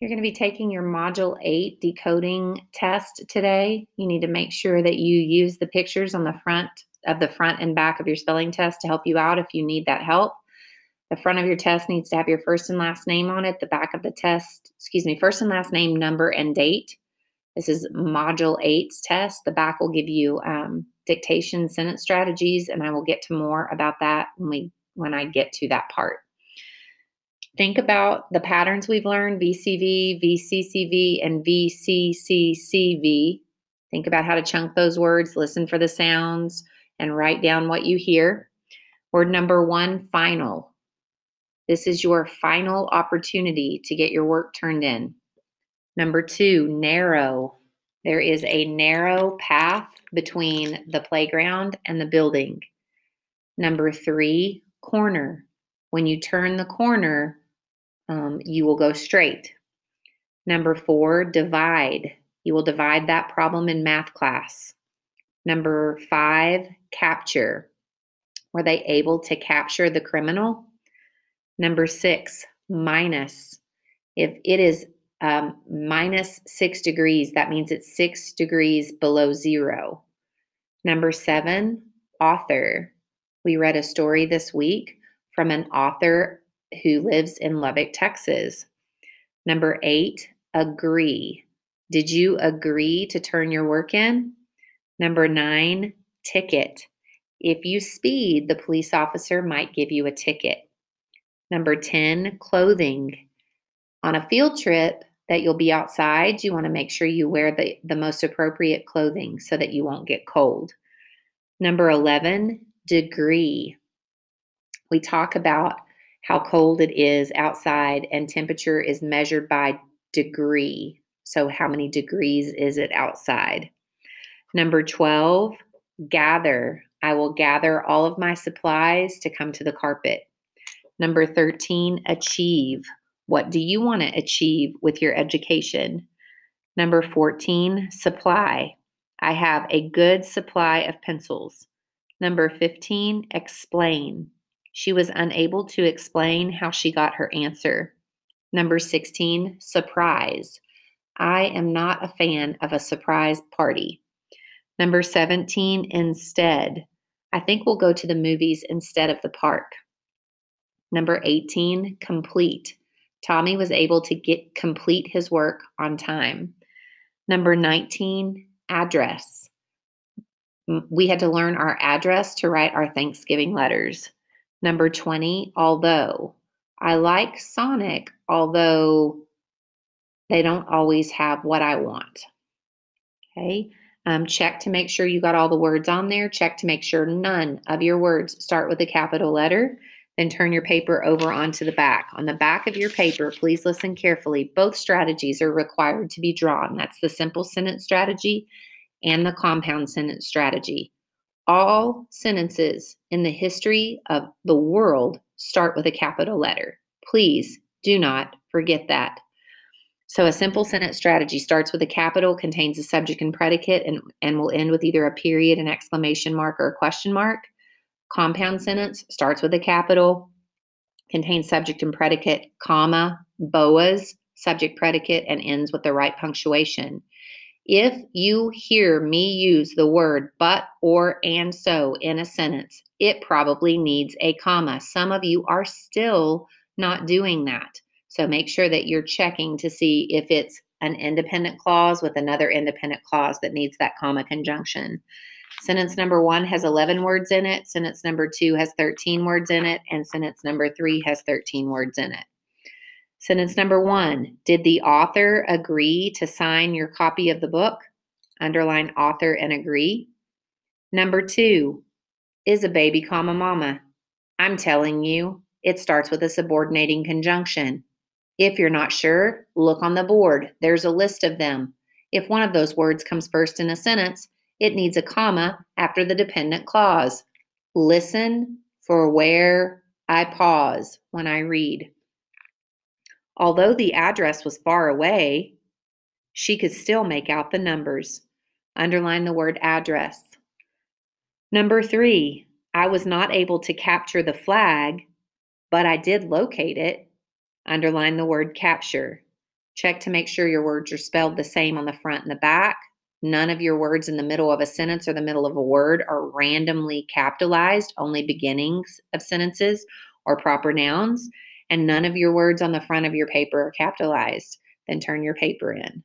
You're going to be taking your Module 8 decoding test today. You need to make sure that you use the pictures on the front of the front and back of your spelling test to help you out if you need that help. The front of your test needs to have your first and last name on it. The back of the test, excuse me, first and last name, number, and date. This is Module 8's test. The back will give you um, dictation sentence strategies, and I will get to more about that when we when I get to that part. Think about the patterns we've learned VCV, VCCV, and VCCCV. Think about how to chunk those words, listen for the sounds, and write down what you hear. Word number one final. This is your final opportunity to get your work turned in. Number two, narrow. There is a narrow path between the playground and the building. Number three, corner. When you turn the corner, um, you will go straight. Number four, divide. You will divide that problem in math class. Number five, capture. Were they able to capture the criminal? Number six, minus. If it is um, minus six degrees, that means it's six degrees below zero. Number seven, author. We read a story this week from an author who lives in Lubbock, Texas. Number eight, agree. Did you agree to turn your work in? Number nine, ticket. If you speed, the police officer might give you a ticket. Number 10, clothing. On a field trip that you'll be outside, you want to make sure you wear the, the most appropriate clothing so that you won't get cold. Number 11, degree. We talk about how cold it is outside, and temperature is measured by degree. So, how many degrees is it outside? Number 12, gather. I will gather all of my supplies to come to the carpet. Number 13, achieve. What do you want to achieve with your education? Number 14, supply. I have a good supply of pencils. Number 15, explain. She was unable to explain how she got her answer. Number 16, surprise. I am not a fan of a surprise party. Number 17, instead. I think we'll go to the movies instead of the park. Number 18, complete. Tommy was able to get complete his work on time. Number 19, address. We had to learn our address to write our Thanksgiving letters. Number 20, although. I like Sonic, although they don't always have what I want. Okay. Um, check to make sure you got all the words on there. Check to make sure none of your words start with a capital letter. Then turn your paper over onto the back. On the back of your paper, please listen carefully. Both strategies are required to be drawn. That's the simple sentence strategy and the compound sentence strategy. All sentences in the history of the world start with a capital letter. Please do not forget that. So, a simple sentence strategy starts with a capital, contains a subject and predicate, and, and will end with either a period, an exclamation mark, or a question mark. Compound sentence starts with a capital, contains subject and predicate, comma, boas, subject predicate, and ends with the right punctuation. If you hear me use the word but, or, and so in a sentence, it probably needs a comma. Some of you are still not doing that. So make sure that you're checking to see if it's an independent clause with another independent clause that needs that comma conjunction. Sentence number one has 11 words in it, sentence number two has 13 words in it, and sentence number three has 13 words in it. Sentence number one Did the author agree to sign your copy of the book? Underline author and agree. Number two Is a baby comma mama? I'm telling you, it starts with a subordinating conjunction. If you're not sure, look on the board. There's a list of them. If one of those words comes first in a sentence, it needs a comma after the dependent clause. Listen for where I pause when I read. Although the address was far away, she could still make out the numbers. Underline the word address. Number three, I was not able to capture the flag, but I did locate it. Underline the word capture. Check to make sure your words are spelled the same on the front and the back. None of your words in the middle of a sentence or the middle of a word are randomly capitalized, only beginnings of sentences or proper nouns and none of your words on the front of your paper are capitalized, then turn your paper in.